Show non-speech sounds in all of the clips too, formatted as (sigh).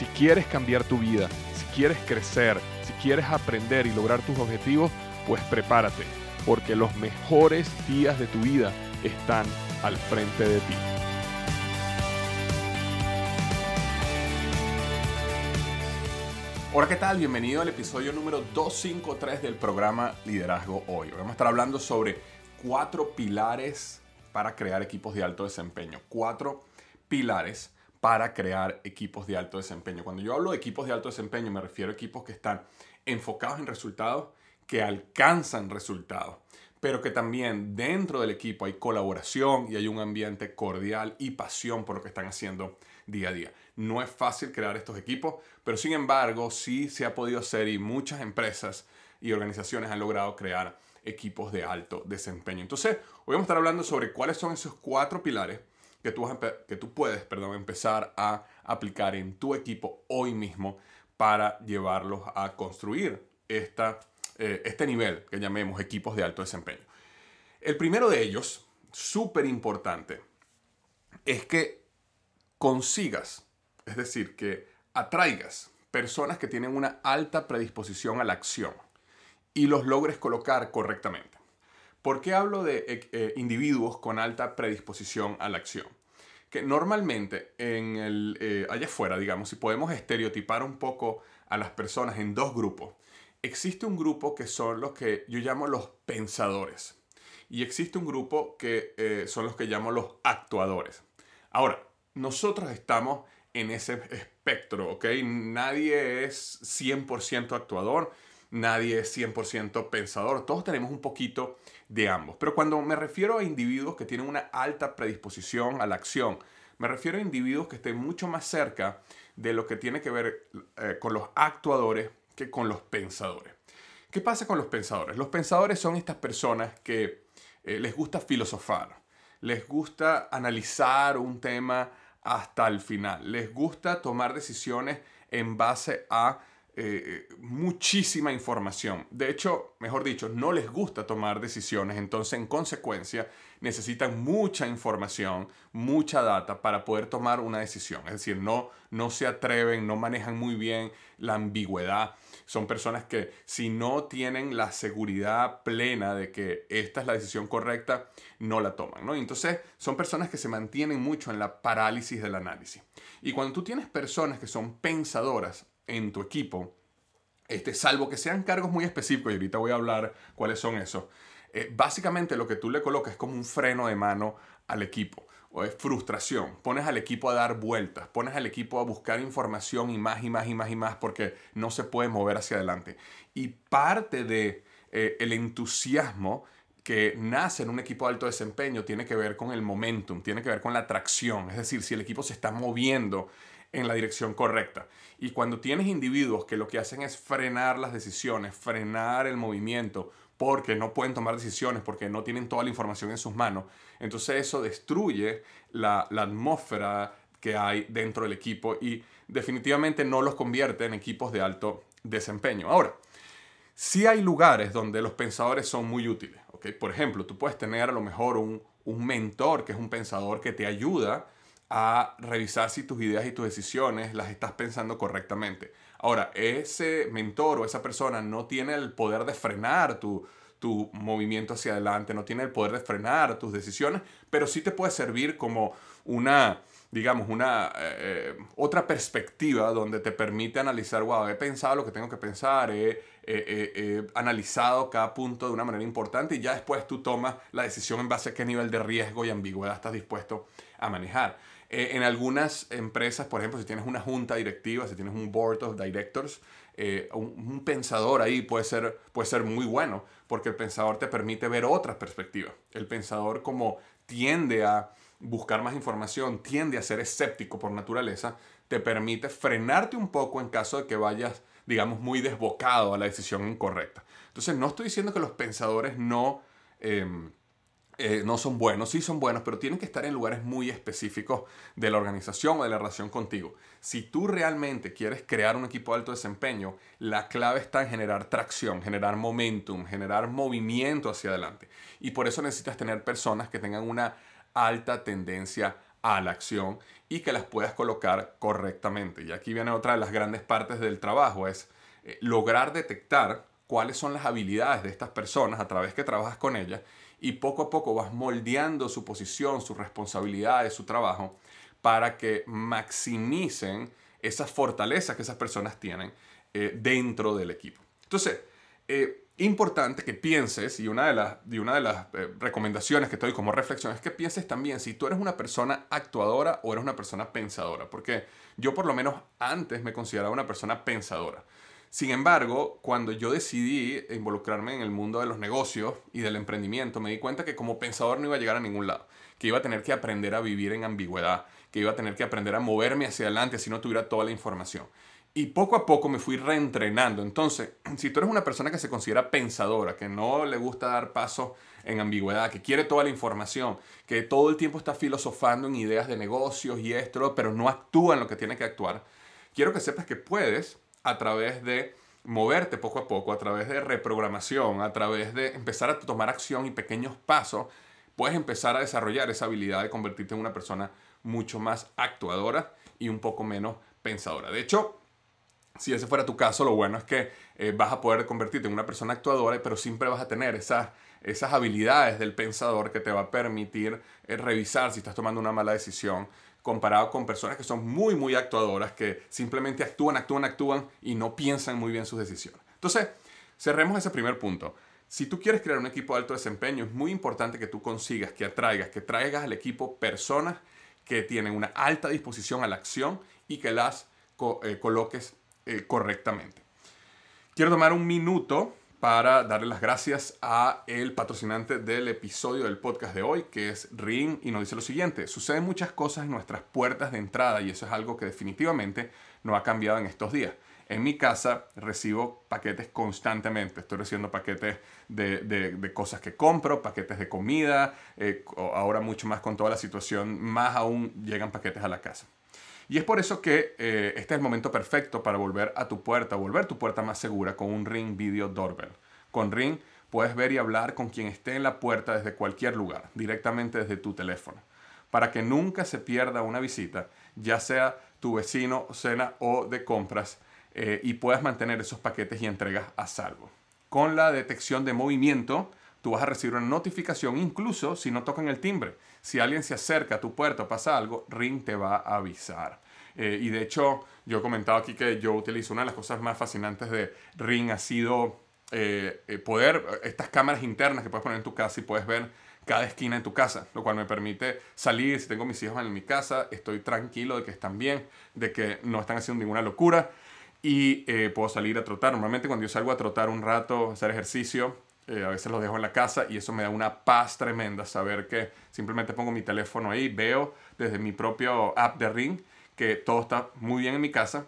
Si quieres cambiar tu vida, si quieres crecer, si quieres aprender y lograr tus objetivos, pues prepárate, porque los mejores días de tu vida están al frente de ti. Hola, ¿qué tal? Bienvenido al episodio número 253 del programa Liderazgo Hoy. Vamos a estar hablando sobre cuatro pilares para crear equipos de alto desempeño. Cuatro pilares para crear equipos de alto desempeño. Cuando yo hablo de equipos de alto desempeño, me refiero a equipos que están enfocados en resultados, que alcanzan resultados, pero que también dentro del equipo hay colaboración y hay un ambiente cordial y pasión por lo que están haciendo día a día. No es fácil crear estos equipos, pero sin embargo sí se ha podido hacer y muchas empresas y organizaciones han logrado crear equipos de alto desempeño. Entonces, hoy vamos a estar hablando sobre cuáles son esos cuatro pilares que tú, que tú puedes perdón, empezar a aplicar en tu equipo hoy mismo para llevarlos a construir esta, eh, este nivel que llamemos equipos de alto desempeño. El primero de ellos, súper importante, es que consigas, es decir, que atraigas personas que tienen una alta predisposición a la acción y los logres colocar correctamente. ¿Por qué hablo de eh, eh, individuos con alta predisposición a la acción? Que normalmente en el, eh, allá afuera, digamos, si podemos estereotipar un poco a las personas en dos grupos, existe un grupo que son los que yo llamo los pensadores y existe un grupo que son los que llamo los actuadores. Ahora, nosotros estamos en ese espectro, ¿ok? Nadie es 100% actuador nadie es 100% pensador, todos tenemos un poquito de ambos. Pero cuando me refiero a individuos que tienen una alta predisposición a la acción, me refiero a individuos que estén mucho más cerca de lo que tiene que ver eh, con los actuadores que con los pensadores. ¿Qué pasa con los pensadores? Los pensadores son estas personas que eh, les gusta filosofar, les gusta analizar un tema hasta el final, les gusta tomar decisiones en base a eh, muchísima información. De hecho, mejor dicho, no les gusta tomar decisiones, entonces en consecuencia necesitan mucha información, mucha data para poder tomar una decisión. Es decir, no, no se atreven, no manejan muy bien la ambigüedad. Son personas que si no tienen la seguridad plena de que esta es la decisión correcta, no la toman. ¿no? Entonces son personas que se mantienen mucho en la parálisis del análisis. Y cuando tú tienes personas que son pensadoras, en tu equipo, este, salvo que sean cargos muy específicos, y ahorita voy a hablar cuáles son esos, eh, básicamente lo que tú le colocas es como un freno de mano al equipo, o es frustración. Pones al equipo a dar vueltas, pones al equipo a buscar información y más y más y más y más porque no se puede mover hacia adelante. Y parte de eh, el entusiasmo que nace en un equipo de alto desempeño tiene que ver con el momentum, tiene que ver con la tracción, es decir, si el equipo se está moviendo en la dirección correcta. Y cuando tienes individuos que lo que hacen es frenar las decisiones, frenar el movimiento, porque no pueden tomar decisiones, porque no tienen toda la información en sus manos, entonces eso destruye la, atmósfera que hay dentro del equipo y definitivamente no los convierte en equipos de alto desempeño. Ahora, sí hay lugares donde los pensadores son muy útiles. ¿okay? Por ejemplo, tú puedes tener a lo mejor un, un mentor que es un pensador que te ayuda a revisar si tus ideas y tus decisiones las estás pensando correctamente. Ahora, ese mentor o esa persona no tiene el poder de frenar tu, tu movimiento hacia adelante, no tiene el poder de frenar tus decisiones, pero sí te puede servir como una, digamos, una eh, eh, otra perspectiva donde te permite analizar, wow, he pensado lo que tengo que pensar, he, analizado cada punto de una manera importante y ya después tú tomas la decisión en base a qué nivel de riesgo y ambigüedad estás dispuesto a manejar. Eh, en algunas empresas, por ejemplo, si tienes una junta directiva, si tienes un board of directors, eh, un, pensador ahí puede ser, puede ser muy bueno, porque el pensador te permite ver otras perspectivas. El pensador como tiende a buscar más información, tiende a ser escéptico por naturaleza, te permite frenarte un poco en caso de que vayas, digamos, muy desbocado a la decisión incorrecta. Entonces, no estoy diciendo que los pensadores no... Em, eh, no son buenos, sí son buenos, pero tienen que estar en lugares muy específicos de la organización o de la relación contigo. Si tú realmente quieres crear un equipo de alto desempeño, la clave está en generar tracción, generar momentum, generar movimiento hacia adelante. Y por eso necesitas tener personas que tengan una alta tendencia a la acción y que las puedas colocar correctamente. Y aquí viene otra de las grandes partes del trabajo, es eh, lograr detectar cuáles son las habilidades de estas personas a través que trabajas con ellas y poco a poco vas moldeando su posición, sus responsabilidades, su trabajo para que maximicen esas fortalezas que esas personas tienen eh, dentro del equipo. Entonces, eh, importante que pienses, y una de las, una de las eh, recomendaciones que te doy como reflexión es que pienses también si tú eres una persona actuadora o eres una persona pensadora, porque yo por lo menos antes me consideraba una persona pensadora. Sin embargo, cuando yo decidí involucrarme en el mundo de los negocios y del emprendimiento, me di cuenta que como pensador no iba a llegar a ningún lado, que iba a tener que aprender a vivir en ambigüedad, que iba a tener que aprender a moverme hacia adelante si no tuviera toda la información. Y poco a poco me fui reentrenando. Entonces, (clears throat) si tú eres una persona que se considera pensadora, que no le gusta dar paso en ambigüedad, que quiere toda la información, que todo el tiempo está filosofando en ideas de negocios y esto, pero no actúa en lo que tiene que actuar, quiero que sepas que puedes a través de moverte poco a poco, a través de reprogramación, a través de empezar a tomar acción y pequeños pasos, puedes empezar a desarrollar esa habilidad de convertirte en una persona mucho más actuadora y un poco menos pensadora. De hecho, si ese fuera tu caso, lo bueno es que eh, vas a poder convertirte en una persona actuadora, pero siempre vas a tener esas, esas habilidades del pensador que te va a permitir eh, revisar si estás tomando una mala decisión, comparado con personas que son muy, muy actuadoras, que simplemente actúan, actúan, actúan y no piensan muy bien sus decisiones. Entonces, cerremos ese primer punto. Si tú quieres crear un equipo de alto desempeño, es muy importante que tú consigas, que atraigas, que traigas al equipo personas que tienen una alta disposición a la acción y que las eh, coloques eh, correctamente. Quiero tomar un minuto para darle las gracias a el patrocinante del episodio del podcast de hoy, que es Ring, y nos dice lo siguiente, suceden muchas cosas en nuestras puertas de entrada y eso es algo que definitivamente no ha cambiado en estos días. En mi casa recibo paquetes constantemente. Estoy recibiendo paquetes de, cosas que compro, paquetes de comida, eh, ahora mucho más con toda la situación, más aún llegan paquetes a la casa. Y es por eso que eh, este es el momento perfecto para volver a tu puerta, volver tu puerta más segura con un Ring Video Doorbell. Con Ring puedes ver y hablar con quien esté en la puerta desde cualquier lugar, directamente desde tu teléfono, para que nunca se pierda una visita, ya sea tu vecino, cena o de compras, eh, y puedas mantener esos paquetes y entregas a salvo. Con la detección de movimiento, tú vas a recibir una notificación incluso si no tocan el timbre. Si alguien se acerca a tu puerta o pasa algo, Ring te va a avisar. Eh, y de hecho, yo he comentado aquí que yo utilizo una de las cosas más fascinantes de Ring ha sido eh, eh, poder, estas cámaras internas que puedes poner en tu casa y puedes ver cada esquina en tu casa, lo cual me permite salir, si tengo mis hijos en mi casa, estoy tranquilo de que están bien, de que no están haciendo ninguna locura y puedo salir a trotar. Normalmente cuando yo salgo a trotar un rato, hacer ejercicio, a veces los dejo en la casa y eso me da una paz tremenda saber que simplemente pongo mi teléfono ahí, veo desde mi propio app de Ring que todo está muy bien en mi casa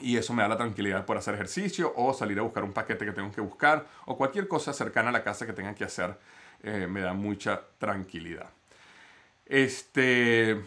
y eso me da la tranquilidad por hacer ejercicio o salir a buscar un paquete que tengo que buscar o cualquier cosa cercana a la casa que tenga que hacer. Eh, me da mucha tranquilidad. Este,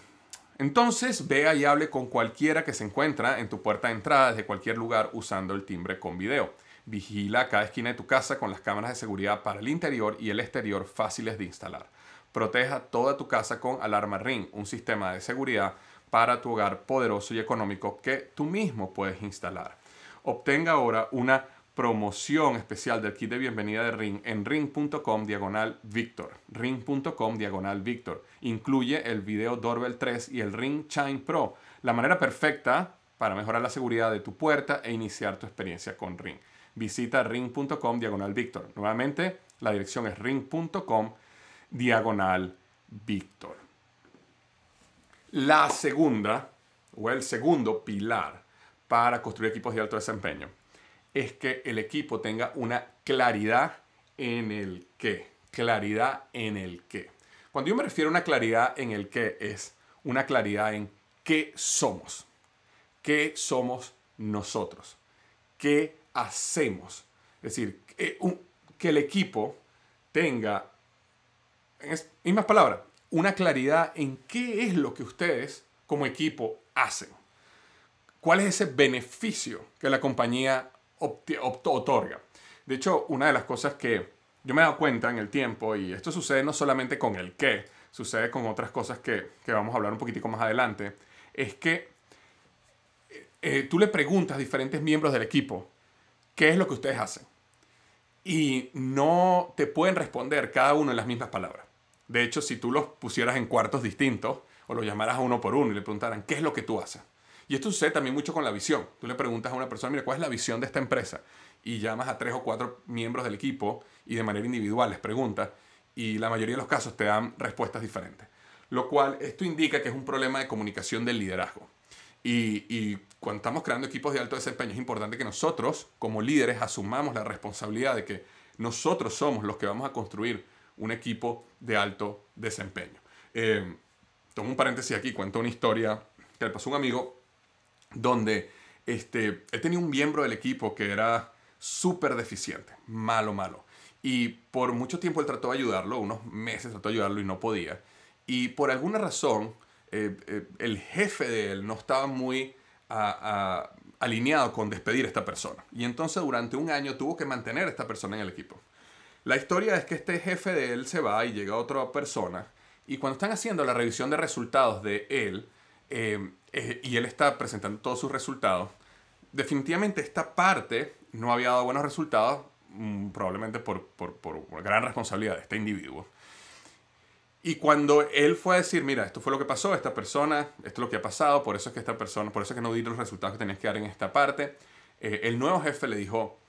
entonces, vea y hable con cualquiera que se encuentra en tu puerta de entrada desde cualquier lugar usando el timbre con video. Vigila cada esquina de tu casa con las cámaras de seguridad para el interior y el exterior fáciles de instalar. Proteja toda tu casa con Alarma Ring, un sistema de seguridad para tu hogar poderoso y económico que tú mismo puedes instalar. Obtenga ahora una promoción especial del kit de bienvenida de Ring en ring.com diagonal Victor. Ring.com diagonal Victor. Incluye el video Doorbell 3 y el Ring Chime Pro, la manera perfecta para mejorar la seguridad de tu puerta e iniciar tu experiencia con Ring. Visita ring.com diagonal Victor. Nuevamente, la dirección es ring.com diagonal Victor. La segunda, o el segundo pilar para construir equipos de alto desempeño, es que el equipo tenga una claridad en el qué. Claridad en el qué. Cuando yo me refiero a una claridad en el qué, es una claridad en qué somos. ¿qué somos nosotros? ¿Qué hacemos? Es decir, que, que el equipo tenga, en mismas palabras, una claridad en qué es lo que ustedes como equipo hacen. ¿Cuál es ese beneficio que la compañía otorga? De hecho, una de las cosas que yo me he dado cuenta en el tiempo, y esto sucede no solamente con el qué, sucede con otras cosas que, vamos a hablar un poquitico más adelante, es que eh, tú le preguntas a diferentes miembros del equipo qué es lo que ustedes hacen. Y no te pueden responder cada uno en las mismas palabras. De hecho, si tú los pusieras en cuartos distintos o los llamaras uno por uno y le preguntaran qué es lo que tú haces. Y esto sucede también mucho con la visión. Tú le preguntas a una persona, mira, ¿cuál es la visión de esta empresa? Y llamas a tres o cuatro miembros del equipo y de manera individual les preguntas y la mayoría de los casos te dan respuestas diferentes. Lo cual, esto indica que es un problema de comunicación del liderazgo. Y, cuando estamos creando equipos de alto desempeño es importante que nosotros, como líderes, asumamos la responsabilidad de que nosotros somos los que vamos a construir un equipo de alto desempeño. Eh, tomo un paréntesis aquí, cuento una historia que le pasó a un amigo donde este, él tenía un miembro del equipo que era súper deficiente, malo, malo. Y por mucho tiempo él trató de ayudarlo, unos meses trató de ayudarlo y no podía. Y por alguna razón, eh, eh, el jefe de él no estaba muy alineado con despedir a esta persona. Y entonces durante un año tuvo que mantener a esta persona en el equipo. La historia es que este jefe de él se va y llega otra persona. Y cuando están haciendo la revisión de resultados de él, eh, y él está presentando todos sus resultados, definitivamente esta parte no había dado buenos resultados, mm, probablemente por, por, por, gran responsabilidad de este individuo. Y cuando él fue a decir, mira, esto fue lo que pasó, esta persona, esto es lo que ha pasado, por eso es que esta persona, por eso es que no di los resultados que tenías que dar en esta parte, eh, el nuevo jefe le dijo,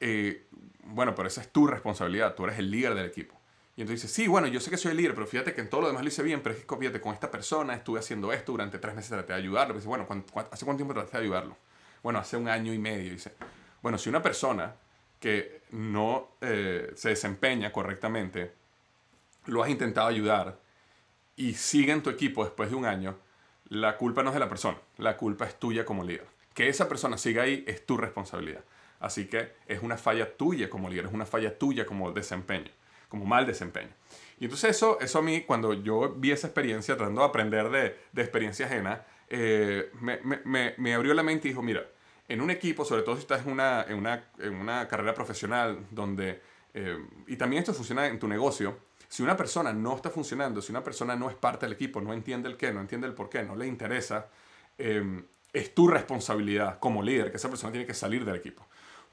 eh, bueno, pero esa es tu responsabilidad, tú eres el líder del equipo. Y entonces dice, sí, bueno, yo sé que soy el líder, pero fíjate que en todo lo demás lo hice bien, pero es que fíjate, con esta persona estuve haciendo esto durante tres meses, traté de ayudarlo. dice, bueno, ¿hace cuánto tiempo traté de ayudarlo? Bueno, hace un año y medio. Dice, bueno, si una persona que no eh, se desempeña correctamente, lo has intentado ayudar y sigue en tu equipo después de un año, la culpa no es de la persona, la culpa es tuya como líder. Que esa persona siga ahí es tu responsabilidad. Así que es una falla tuya como líder, es una falla tuya como desempeño, como mal desempeño. Y entonces eso, eso a mí, cuando yo vi esa experiencia, tratando de aprender de, experiencia ajena, eh, me, abrió la mente y dijo, mira, en un equipo, sobre todo si estás en una, en una, en una carrera profesional donde, eh, y también esto funciona en tu negocio, si una persona no está funcionando, si una persona no es parte del equipo, no entiende el qué, no entiende el por qué, no le interesa, eh, es tu responsabilidad como líder que esa persona tiene que salir del equipo.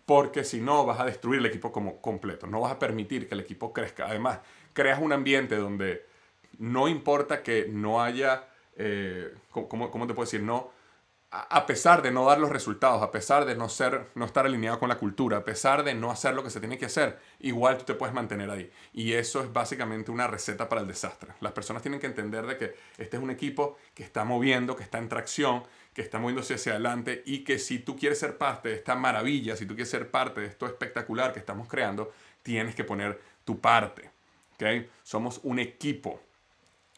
Porque si no, vas a destruir el equipo como completo. No vas a permitir que el equipo crezca. Además, creas un ambiente donde no importa que no haya, eh, ¿cómo, ¿cómo, te puedo decir? No, a pesar de no dar los resultados, a pesar de no, ser, no estar alineado con la cultura, a pesar de no hacer lo que se tiene que hacer, igual tú te puedes mantener ahí. Y eso es básicamente una receta para el desastre. Las personas tienen que entender de que este es un equipo que está moviendo, que está en tracción, que está moviéndose hacia adelante y que si tú quieres ser parte de esta maravilla, si tú quieres ser parte de esto espectacular que estamos creando, tienes que poner tu parte. ¿okay? Somos un equipo,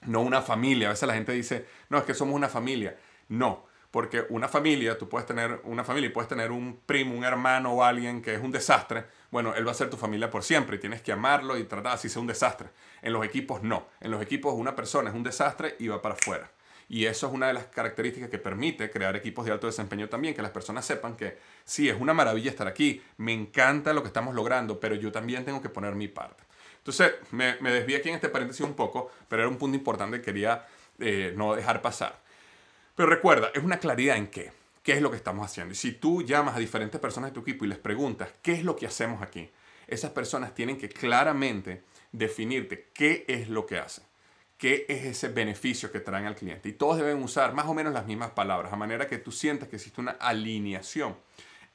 no una familia. A veces la gente dice, no, es que somos una familia. No, porque una familia, tú puedes tener una familia y puedes tener un primo, un hermano o alguien que es un desastre. Bueno, él va a ser tu familia por siempre y tienes que amarlo y tratar así sea un desastre. En los equipos no. En los equipos una persona es un desastre y va para afuera. Y eso es una de las características que permite crear equipos de alto desempeño también, que las personas sepan que sí, es una maravilla estar aquí, me encanta lo que estamos logrando, pero yo también tengo que poner mi parte. Entonces, me, me desvié aquí en este paréntesis un poco, pero era un punto importante que quería eh, no dejar pasar. Pero recuerda, es una claridad en qué. ¿Qué es lo que estamos haciendo? Y si tú llamas a diferentes personas de tu equipo y les preguntas, ¿qué es lo que hacemos aquí? Esas personas tienen que claramente definirte qué es lo que hacen. ¿Qué es ese beneficio que traen al cliente? Y todos deben usar más o menos las mismas palabras, a manera que tú sientas que existe una alineación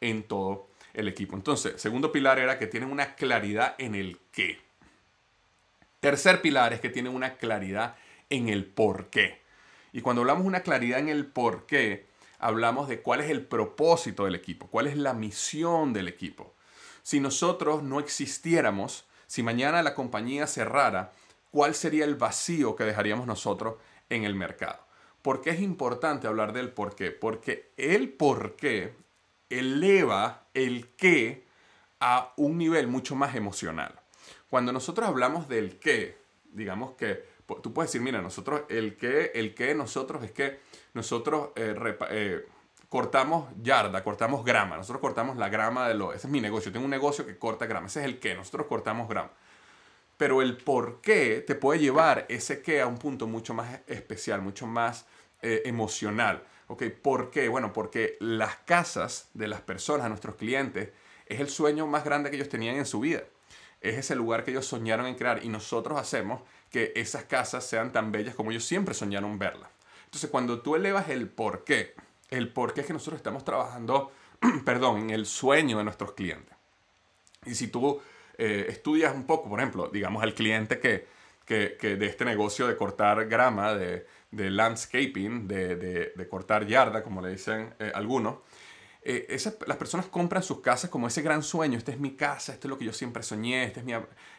en todo el equipo. Entonces, segundo pilar era que tienen una claridad en el qué. Tercer pilar es que tienen una claridad en el por qué. Y cuando hablamos de una claridad en el por qué, hablamos de cuál es el propósito del equipo, cuál es la misión del equipo. Si nosotros no existiéramos, si mañana la compañía cerrara, ¿cuál sería el vacío que dejaríamos nosotros en el mercado? ¿Por qué es importante hablar del por qué? Porque el por qué eleva el qué a un nivel mucho más emocional. Cuando nosotros hablamos del qué, digamos que tú puedes decir, mira, nosotros el qué, el qué nosotros es que nosotros eh, eh, cortamos yarda, cortamos grama, nosotros cortamos la grama de lo, ese es mi negocio, tengo un negocio que corta grama, ese es el qué, nosotros cortamos grama. Pero el por qué te puede llevar ese qué a un punto mucho más especial, mucho más eh, emocional. ¿Ok? ¿Por qué? Bueno, porque las casas de las personas, nuestros clientes, es el sueño más grande que ellos tenían en su vida. Es ese lugar que ellos soñaron en crear y nosotros hacemos que esas casas sean tan bellas como ellos siempre soñaron verlas. Entonces, cuando tú elevas el por qué, el por qué es que nosotros estamos trabajando, (clears throat) perdón, en el sueño de nuestros clientes. Y si tú eh, estudias un poco, por ejemplo, digamos al cliente que, que, que de este negocio de cortar grama, de, de landscaping, de, de, cortar yarda, como le dicen eh, algunos, eh, esas, las personas compran sus casas como ese gran sueño, esta es mi casa, esto es lo que yo siempre soñé, este es mi...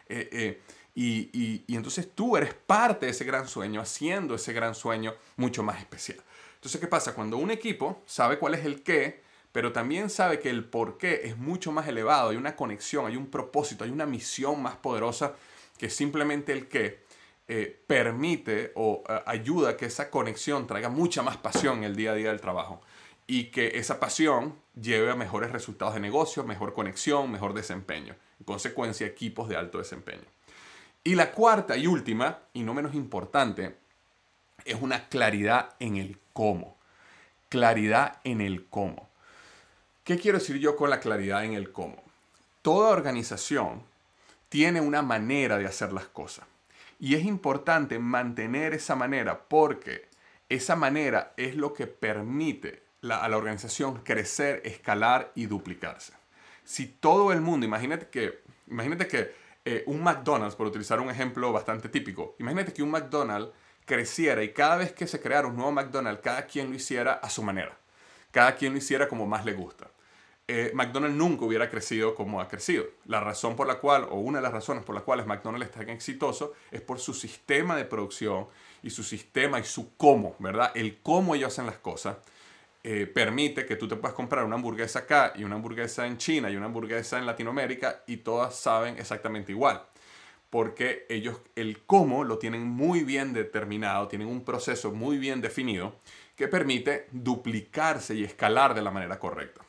Eh, y, y, y, entonces tú eres parte de ese gran sueño, haciendo ese gran sueño mucho más especial. Entonces, ¿qué pasa? Cuando un equipo sabe cuál es el qué, pero también sabe que el por qué es mucho más elevado, hay una conexión, hay un propósito, hay una misión más poderosa que simplemente el qué, eh, permite o eh, ayuda a que esa conexión traiga mucha más pasión en el día a día del trabajo y que esa pasión lleve a mejores resultados de negocio, mejor conexión, mejor desempeño. En consecuencia, equipos de alto desempeño. Y la cuarta y última, y no menos importante, es una claridad en el cómo. Claridad en el cómo. ¿Qué quiero decir yo con la claridad en el cómo? Toda organización tiene una manera de hacer las cosas. Y es importante mantener esa manera porque esa manera es lo que permite a la organización crecer, escalar y duplicarse. Si todo el mundo, imagínate que, imagínate que eh, un McDonald's, por utilizar un ejemplo bastante típico, imagínate que un McDonald's creciera y cada vez que se creara un nuevo McDonald's, cada quien lo hiciera a su manera. Cada quien lo hiciera como más le gusta. Eh, McDonald's nunca hubiera crecido como ha crecido. La razón por la cual, o una de las razones por las cuales McDonald's es tan exitoso, es por su sistema de producción y su sistema y su cómo, ¿verdad? El cómo ellos hacen las cosas eh, permite que tú te puedas comprar una hamburguesa acá y una hamburguesa en China y una hamburguesa en Latinoamérica y todas saben exactamente igual. Porque ellos el cómo lo tienen muy bien determinado, tienen un proceso muy bien definido que permite duplicarse y escalar de la manera correcta.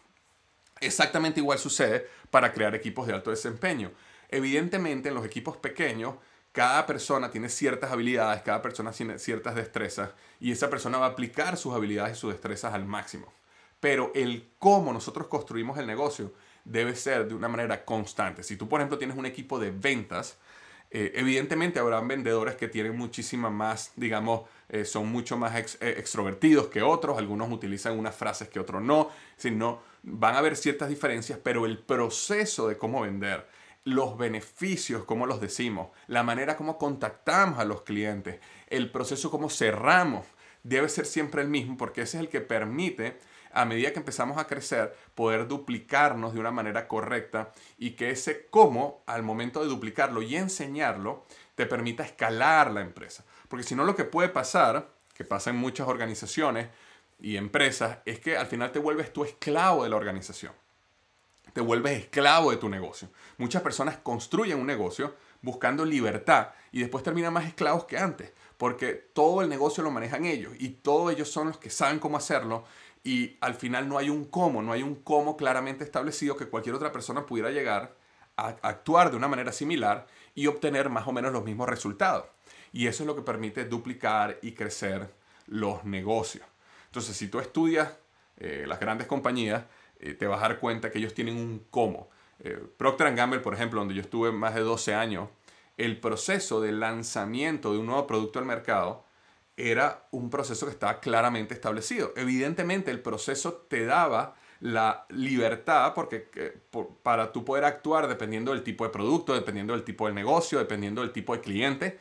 Exactamente igual sucede para crear equipos de alto desempeño. Evidentemente, en los equipos pequeños, cada persona tiene ciertas habilidades, cada persona tiene ciertas destrezas y esa persona va a aplicar sus habilidades y sus destrezas al máximo. Pero el cómo nosotros construimos el negocio debe ser de una manera constante. Si tú, por ejemplo, tienes un equipo de ventas, eh, evidentemente habrán vendedores que tienen muchísima más, digamos, eh, son mucho más eh, extrovertidos que otros, algunos utilizan unas frases que otros no, sino van a haber ciertas diferencias, pero el proceso de cómo vender, los beneficios, cómo los decimos, la manera como contactamos a los clientes, el proceso como cerramos, debe ser siempre el mismo porque ese es el que permite a medida que empezamos a crecer, poder duplicarnos de una manera correcta y que ese cómo, al momento de duplicarlo y enseñarlo, te permita escalar la empresa. Porque si no, lo que puede pasar, que pasa en muchas organizaciones y empresas, es que al final te vuelves tu esclavo de la organización. Te vuelves esclavo de tu negocio. Muchas personas construyen un negocio buscando libertad y después terminan más esclavos que antes, porque todo el negocio lo manejan ellos y todos ellos son los que saben cómo hacerlo y al final no hay un cómo, no hay un cómo claramente establecido que cualquier otra persona pudiera llegar a actuar de una manera similar y obtener más o menos los mismos resultados. Y eso es lo que permite duplicar y crecer los negocios. Entonces, si tú estudias eh, las grandes compañías, eh, te vas a dar cuenta que ellos tienen un cómo. Eh, Procter Gamble, por ejemplo, donde yo estuve más de 12 años, el proceso de lanzamiento de un nuevo producto al mercado era un proceso que estaba claramente establecido. Evidentemente el proceso te daba la libertad porque para tú poder actuar dependiendo del tipo de producto, dependiendo del tipo de negocio, dependiendo del tipo de cliente,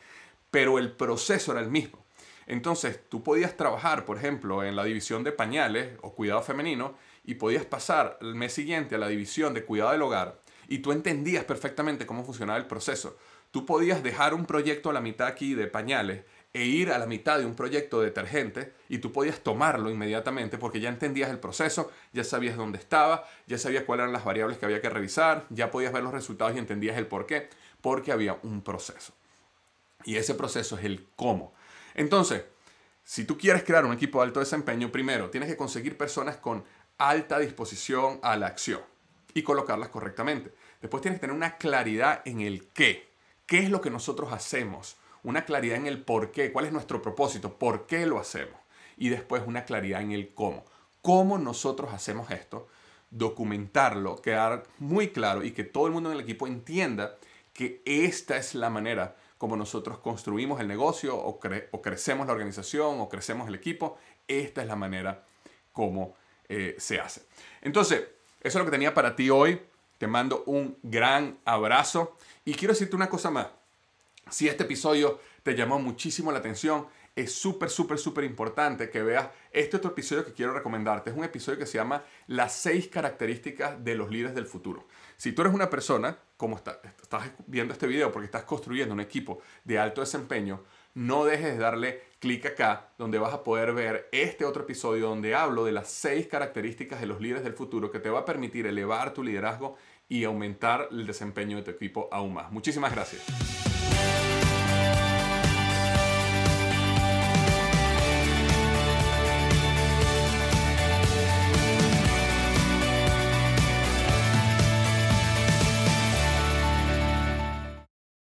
pero el proceso era el mismo. Entonces tú podías trabajar, por ejemplo, en la división de pañales o cuidado femenino y podías pasar el mes siguiente a la división de cuidado del hogar y tú entendías perfectamente cómo funcionaba el proceso. Tú podías dejar un proyecto a la mitad aquí de pañales e ir a la mitad de un proyecto detergente y tú podías tomarlo inmediatamente porque ya entendías el proceso, ya sabías dónde estaba, ya sabías cuáles eran las variables que había que revisar, ya podías ver los resultados y entendías el por qué, porque había un proceso. Y ese proceso es el cómo. Entonces, si tú quieres crear un equipo de alto desempeño, primero tienes que conseguir personas con alta disposición a la acción y colocarlas correctamente. Después tienes que tener una claridad en el qué. ¿Qué es lo que nosotros hacemos? Una claridad en el por qué, cuál es nuestro propósito, por qué lo hacemos. Y después una claridad en el cómo. ¿Cómo nosotros hacemos esto? Documentarlo, quedar muy claro y que todo el mundo en el equipo entienda que esta es la manera como nosotros construimos el negocio o, crecemos la organización o crecemos el equipo. Esta es la manera como eh, se hace. Entonces, eso es lo que tenía para ti hoy. Te mando un gran abrazo y quiero decirte una cosa más. Si este episodio te llamó muchísimo la atención, es súper, súper, súper importante que veas este otro episodio que quiero recomendarte. Es un episodio que se llama Las seis características de los líderes del futuro. Si tú eres una persona, como estás viendo este video porque estás construyendo un equipo de alto desempeño, no dejes de darle clic acá donde vas a poder ver este otro episodio donde hablo de las seis características de los líderes del futuro que te va a permitir elevar tu liderazgo y aumentar el desempeño de tu equipo aún más. Muchísimas gracias.